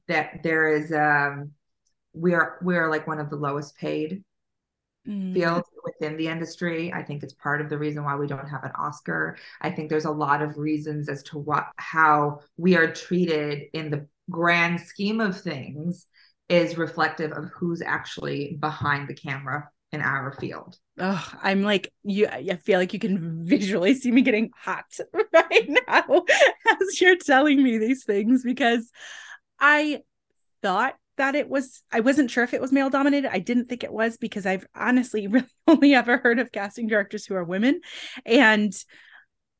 that there is um we're we're like one of the lowest paid mm. fields within the industry i think it's part of the reason why we don't have an oscar i think there's a lot of reasons as to what how we are treated in the grand scheme of things is reflective of who's actually behind the camera in our field. Oh, I'm like you. I feel like you can visually see me getting hot right now as you're telling me these things because I thought that it was. I wasn't sure if it was male dominated. I didn't think it was because I've honestly really only ever heard of casting directors who are women, and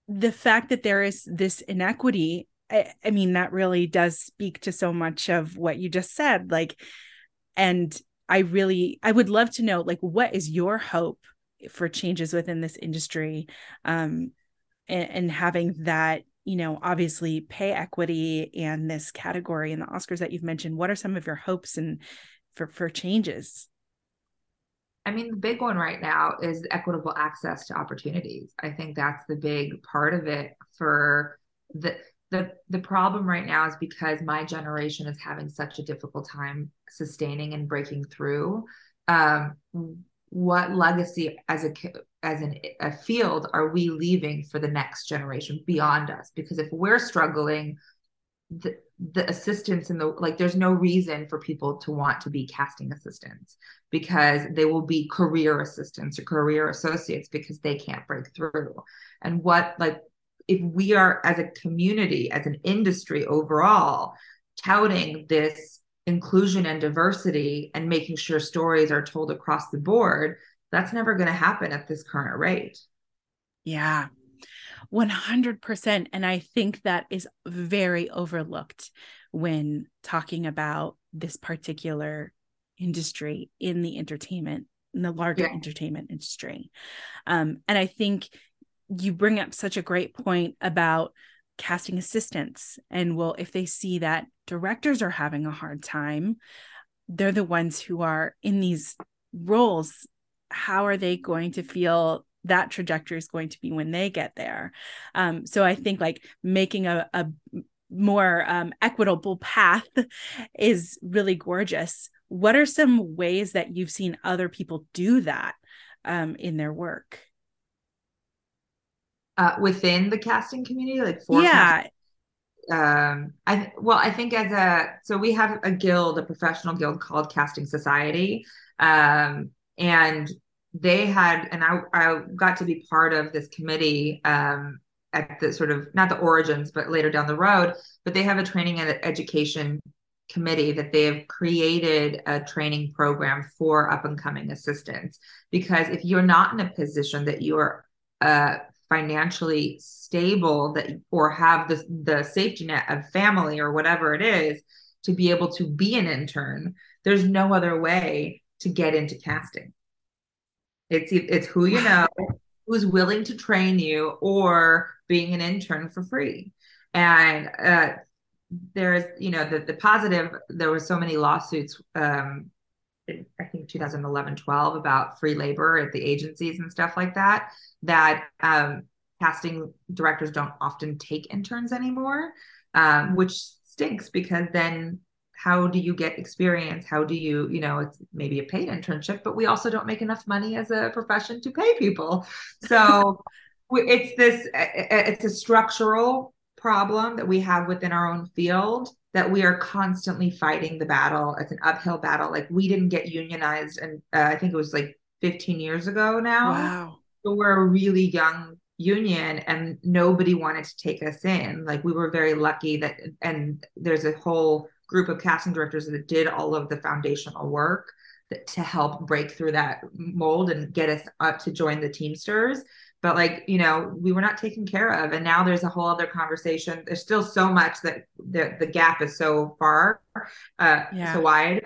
the fact that there is this inequity. I, I mean, that really does speak to so much of what you just said. Like, and I really I would love to know like what is your hope for changes within this industry um and, and having that you know obviously pay equity and this category and the Oscars that you've mentioned what are some of your hopes and for for changes I mean, the big one right now is equitable access to opportunities. I think that's the big part of it for the the the problem right now is because my generation is having such a difficult time sustaining and breaking through um, what legacy as a as an, a field are we leaving for the next generation beyond us? Because if we're struggling the the assistants in the like there's no reason for people to want to be casting assistants because they will be career assistants or career associates because they can't break through. And what like if we are as a community as an industry overall touting this inclusion and diversity and making sure stories are told across the board that's never going to happen at this current rate. Yeah. 100% and i think that is very overlooked when talking about this particular industry in the entertainment in the larger yeah. entertainment industry. Um, and i think you bring up such a great point about casting assistants and well if they see that directors are having a hard time they're the ones who are in these roles. How are they going to feel that trajectory is going to be when they get there? Um, so i think like making a, a more um, equitable path is really gorgeous. What are some ways that you've seen other people do that um, in their work uh, within the casting community, like for yeah. um, I well, I think as a so we have a guild, a professional guild called Casting Society, um, and they had, and I I got to be part of this committee um, at the sort of not the origins, but later down the road. But they have a training and education committee that they have created a training program for up and coming assistants because if you're not in a position that you are uh, financially stable that or have the the safety net of family or whatever it is to be able to be an intern there's no other way to get into casting. It's it's who you know who's willing to train you or being an intern for free. And uh, there's you know the the positive there were so many lawsuits um I think 2011, 12 about free labor at the agencies and stuff like that, that um, casting directors don't often take interns anymore, um, which stinks because then how do you get experience? How do you, you know, it's maybe a paid internship, but we also don't make enough money as a profession to pay people. So it's this, it's a structural problem that we have within our own field that we are constantly fighting the battle. It's an uphill battle. Like we didn't get unionized, and uh, I think it was like 15 years ago now. Wow. So we're a really young union, and nobody wanted to take us in. Like we were very lucky that, and there's a whole group of casting directors that did all of the foundational work that, to help break through that mold and get us up to join the Teamsters but like you know we were not taken care of and now there's a whole other conversation there's still so much that the, the gap is so far uh yeah. so wide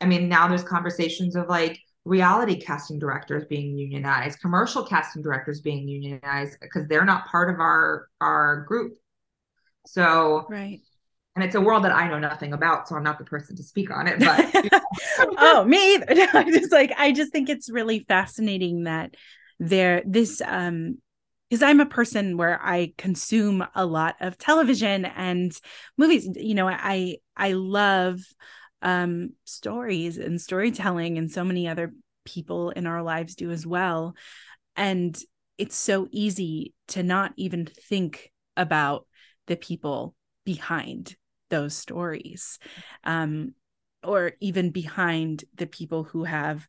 I mean, now there's conversations of like reality casting directors being unionized, commercial casting directors being unionized because they're not part of our our group. So right. And it's a world that I know nothing about, so I'm not the person to speak on it. But oh, me either. I just like I just think it's really fascinating that there this um because I'm a person where I consume a lot of television and movies. You know, I I love um, stories and storytelling, and so many other people in our lives do as well. And it's so easy to not even think about the people behind those stories, um, or even behind the people who have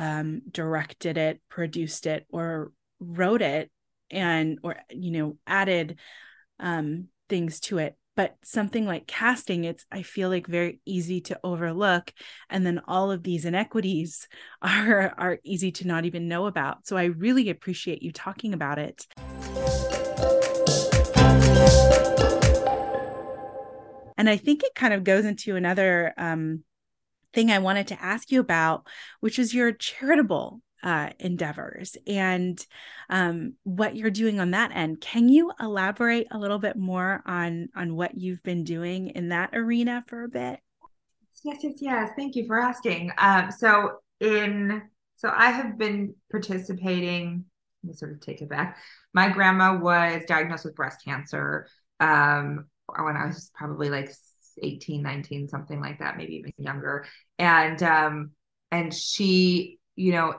um, directed it, produced it, or wrote it, and or you know added um, things to it. But something like casting it's i feel like very easy to overlook. And then all of these inequities are are easy to not even know about. So i really appreciate you talking about it. And i think it kind of goes into another um, thing i wanted to ask you about which is your charitable uh, endeavors and um, what you're doing on that end. Can you elaborate a little bit more on on what you've been doing in that arena for a bit? Yes, yes, yes. Thank you for asking. Um, so in so I have been participating. Let me sort of take it back. My grandma was diagnosed with breast cancer um, when I was probably like 18, 19, something like that, maybe even younger. And um, and she, you know,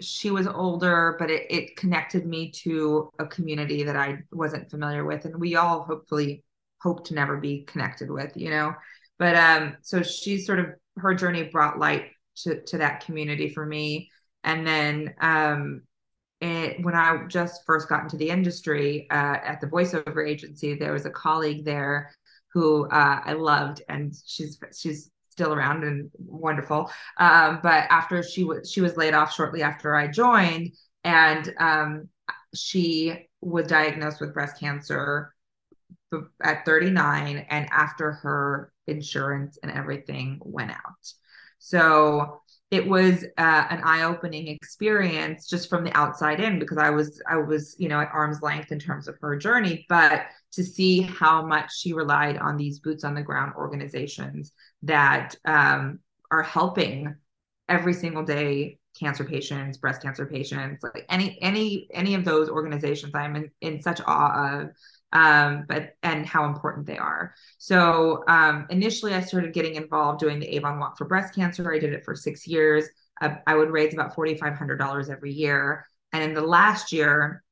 she was older, but it, it connected me to a community that I wasn't familiar with. And we all hopefully hope to never be connected with, you know. But um, so she sort of her journey brought light to to that community for me. And then um it, when I just first got into the industry uh, at the voiceover agency, there was a colleague there who uh, I loved, and she's she's still around and wonderful. Um, but after she was she was laid off shortly after I joined, and um, she was diagnosed with breast cancer at 39, and after her insurance and everything went out. So it was uh, an eye-opening experience just from the outside in because I was I was you know at arm's length in terms of her journey, but to see how much she relied on these boots on the ground organizations that um, are helping every single day cancer patients, breast cancer patients, like any any any of those organizations, I'm in, in such awe of um, but and how important they are. So um, initially, I started getting involved doing the Avon Walk for breast cancer. I did it for six years. Uh, I would raise about forty five hundred dollars every year, and in the last year,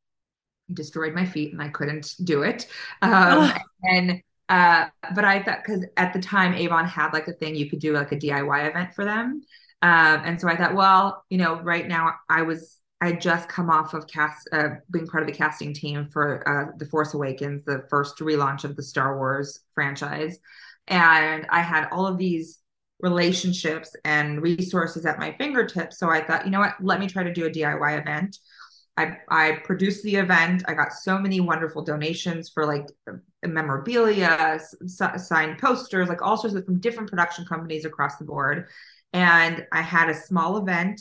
I destroyed my feet and I couldn't do it. Um, and uh, but I thought because at the time Avon had like a thing you could do like a DIY event for them. Um, and so I thought, well, you know, right now I was I just come off of cast uh, being part of the casting team for uh, The Force Awakens, the first relaunch of the Star Wars franchise, and I had all of these relationships and resources at my fingertips. So I thought, you know what, let me try to do a DIY event. I, I produced the event. I got so many wonderful donations for like memorabilia, signed posters, like all sorts of from different production companies across the board. And I had a small event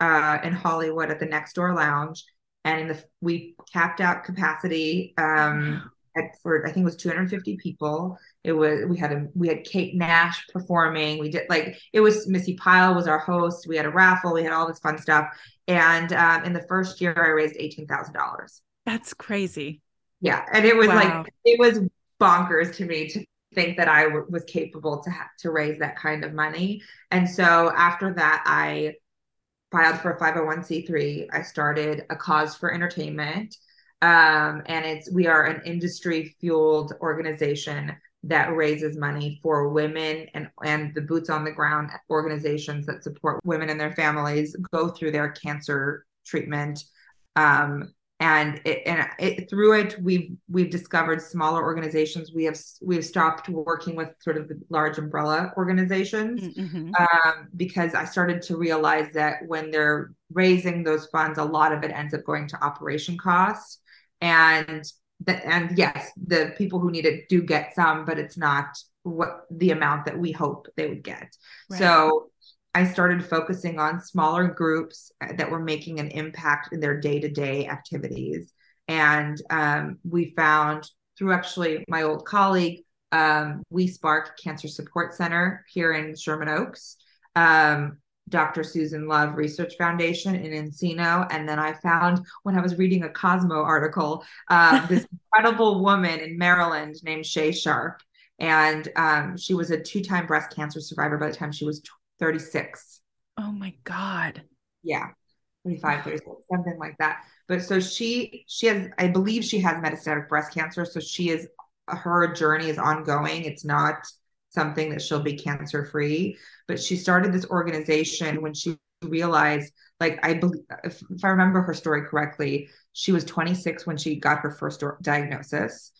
uh, in Hollywood at the Next Door Lounge, and in the we capped out capacity um, at, for I think it was 250 people. It was we had a we had Kate Nash performing. We did like it was Missi Pyle was our host. We had a raffle. We had all this fun stuff. And um, in the first year, I raised eighteen thousand dollars. That's crazy. Yeah, and it was wow. like it was bonkers to me to think that I w- was capable to ha- to raise that kind of money. And so after that, I filed for 501c3. I started a cause for entertainment. Um, and it's we are an industry fueled organization that raises money for women and and the boots on the ground organizations that support women and their families go through their cancer treatment um, and it, and it, through it we've we've discovered smaller organizations we have we've stopped working with sort of the large umbrella organizations mm-hmm. um, because i started to realize that when they're raising those funds a lot of it ends up going to operation costs and the, and yes the people who need it do get some but it's not what the amount that we hope they would get right. so I started focusing on smaller groups that were making an impact in their day to day activities. And um, we found through actually my old colleague, um, We Spark Cancer Support Center here in Sherman Oaks, um, Dr. Susan Love Research Foundation in Encino. And then I found when I was reading a Cosmo article, uh, this incredible woman in Maryland named Shay Sharpe. And um, she was a two time breast cancer survivor by the time she was 36. Oh my God. Yeah. 35, 36, something like that. But so she she has, I believe she has metastatic breast cancer. So she is her journey is ongoing. It's not something that she'll be cancer free. But she started this organization when she realized, like, I believe, if, if I remember her story correctly, she was 26 when she got her first diagnosis.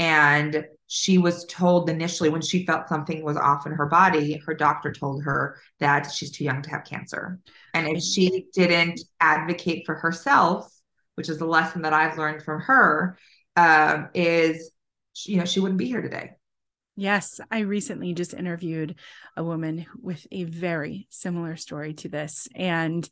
And she was told initially when she felt something was off in her body, her doctor told her that she's too young to have cancer. And if she didn't advocate for herself, which is the lesson that I've learned from her, um, is you know she wouldn't be here today. Yes, I recently just interviewed a woman with a very similar story to this, and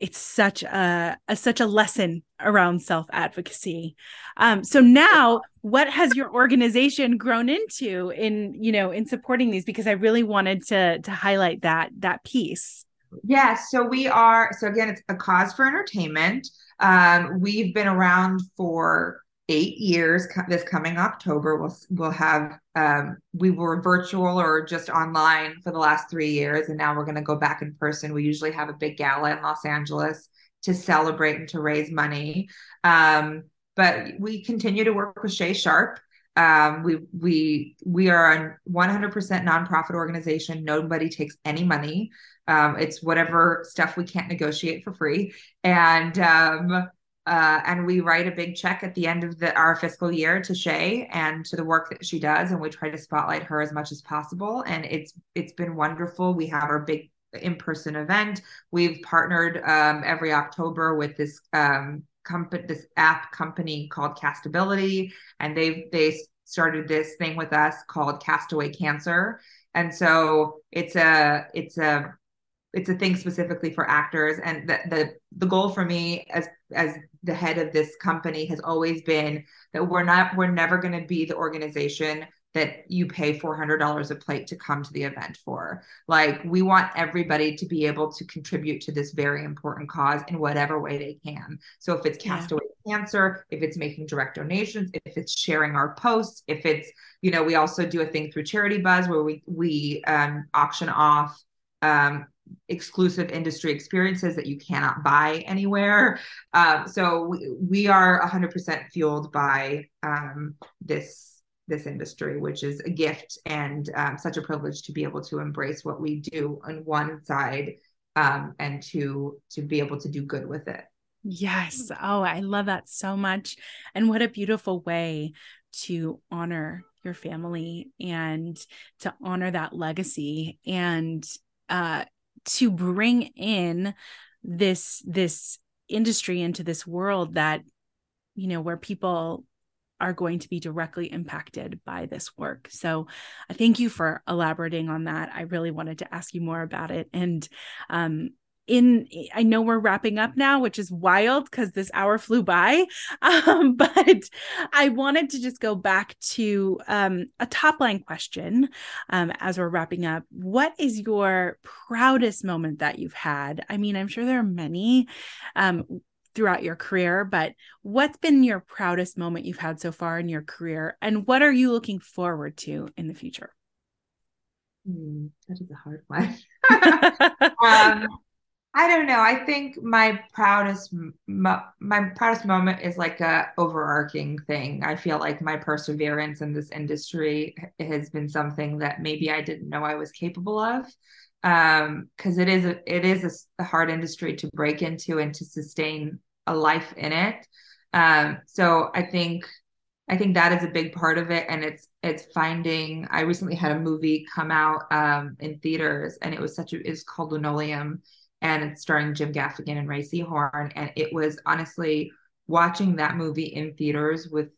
it's such a, a such a lesson around self advocacy. Um, so now, what has your organization grown into in you know in supporting these? Because I really wanted to to highlight that that piece. Yeah, so we are. So again, it's a cause for entertainment. Um, we've been around for eight years. This coming October, we'll we'll have um, we were virtual or just online for the last three years, and now we're going to go back in person. We usually have a big gala in Los Angeles to celebrate and to raise money. Um, but we continue to work with Shay Sharpe. Um, we we we are a 100% nonprofit organization. Nobody takes any money. Um, it's whatever stuff we can't negotiate for free, and um, uh, and we write a big check at the end of the, our fiscal year to Shay and to the work that she does, and we try to spotlight her as much as possible. And it's it's been wonderful. We have our big in-person event. We've partnered um, every October with this um, company, this app company called Castability, and they've they started this thing with us called Castaway Cancer. And so it's a it's a it's a thing specifically for actors and the, the the goal for me as as the head of this company has always been that we're not we're never going to be the organization that you pay $400 a plate to come to the event for like we want everybody to be able to contribute to this very important cause in whatever way they can so if it's castaway yeah. cancer if it's making direct donations if it's sharing our posts if it's you know we also do a thing through Charitybuzz where we we um, auction off um, exclusive industry experiences that you cannot buy anywhere. Um, so we, we are 100% fueled by um, this this industry, which is a gift and um, such a privilege to be able to embrace what we do on one side um, and to to be able to do good with it. Yes. Oh, I love that so much. And what a beautiful way to honor your family and to honor that legacy and uh, to bring in this this industry into this world that you know where people are going to be directly impacted by this work. So, I thank you for elaborating on that. I really wanted to ask you more about it. And um, in i know we're wrapping up now which is wild because this hour flew by. Um, but i wanted to just go back to um, a top line question um, as we're wrapping up. What is your proudest moment that you've had? I mean i'm sure there are many um, throughout your career but what's been your proudest moment you've had so far in your career? And what are you looking forward to in the future? Mm, that is a hard one. Um, I don't know. I think my proudest mo- my proudest moment is like a overarching thing. I feel like my perseverance in this industry has been something that maybe I didn't know I was capable of. Um, because it is a, it is a, a hard industry to break into and to sustain a life in it. Um, so I think I think that is a big part of it, and it's it's finding. I recently had a movie come out um, in theaters, and it was such a. It's called Linoleum, and it's starring Jim Gaffigan and Rhea Seehorn. And it was honestly watching that movie in theaters with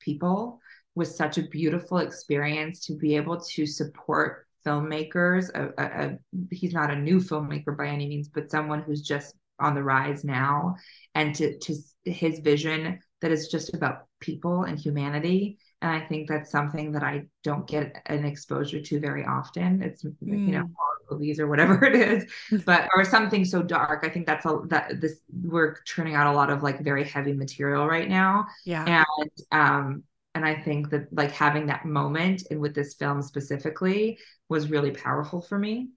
people was such a beautiful experience to be able to support filmmakers. A, a, a, he's not a new filmmaker by any means, but someone who's just on the rise now, and to to his vision that is just about people and humanity. And I think that's something that I don't get an exposure to very often. It's mm. you know mm. movies or whatever it is, but or something so dark. I think that's a that this we're churning out a lot of like very heavy material right now. Yeah. And um and I think that like having that moment and with this film specifically was really powerful for me.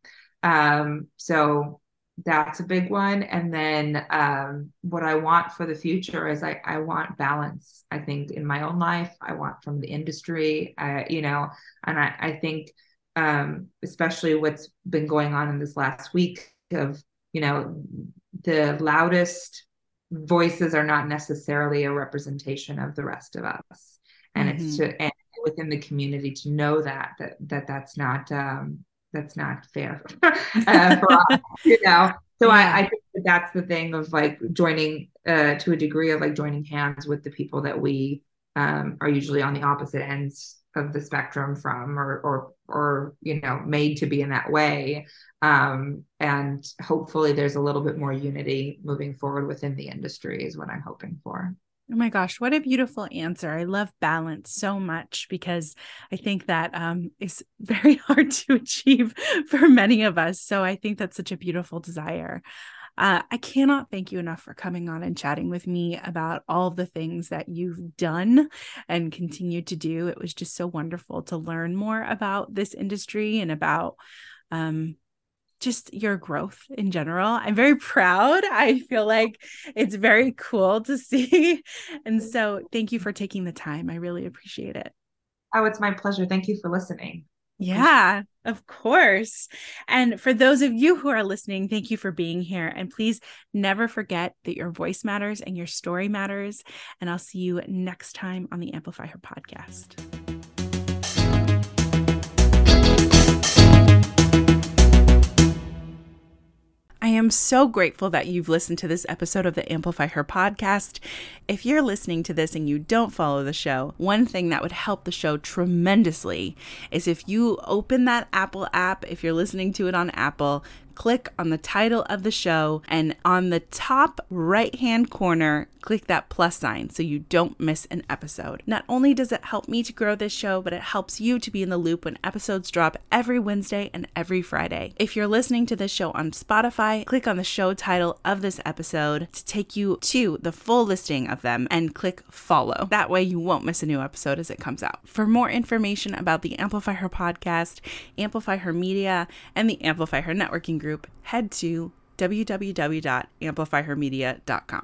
Um so that's a big one. And then um, what I want for the future is I, I want balance. I think in my own life, I want from the industry, I, you know, and I, I think um, especially what's been going on in this last week of, you know, the loudest voices are not necessarily a representation of the rest of us. And mm-hmm. it's to, and within the community to know that, that, that that's not, um, that's not fair uh, for us, you know. So. I, I think that that's the thing of like joining uh, to a degree of like joining hands with the people that we um, are usually on the opposite ends of the spectrum from or or or you know made to be in that way um, and hopefully there's a little bit more unity moving forward within the industry is what i'm hoping for Oh my gosh, what a beautiful answer. I love balance so much because I think that um, is very hard to achieve for many of us. So I think that's such a beautiful desire. Uh, I cannot thank you enough for coming on and chatting with me about all the things that you've done and continue to do. It was just so wonderful to learn more about this industry and about um, just your growth in general. I'm very proud. I feel oh. like it's very cool to see. And so thank you for taking the time. I really appreciate it. Oh, it's my pleasure. Thank you for listening. Yeah, of course. And for those of you who are listening, thank you for being here. And please never forget that your voice matters and your story matters. And I'll see you next time on the Amplify Her podcast. Am so grateful that you've listened to this episode of the Amplify Her podcast. If you're listening to this and you don't follow the show, one thing that would help the show tremendously is if you open that Apple app, if you're listening to it on Apple, click on the title of the show, and on the top right hand corner, click that plus sign so you don't miss an episode. Not only does it help me to grow this show, but it helps you to be in the loop when episodes drop every Wednesday and every Friday. If you're listening to this show on Spotify, click on the show title of this episode to take you to the full listing of them and click follow. That way you won't miss a new episode as it comes out. For more information about the Amplify Her podcast, Amplify Her Media, and the Amplify Her networking group, head to www.amplifyhermedia.com.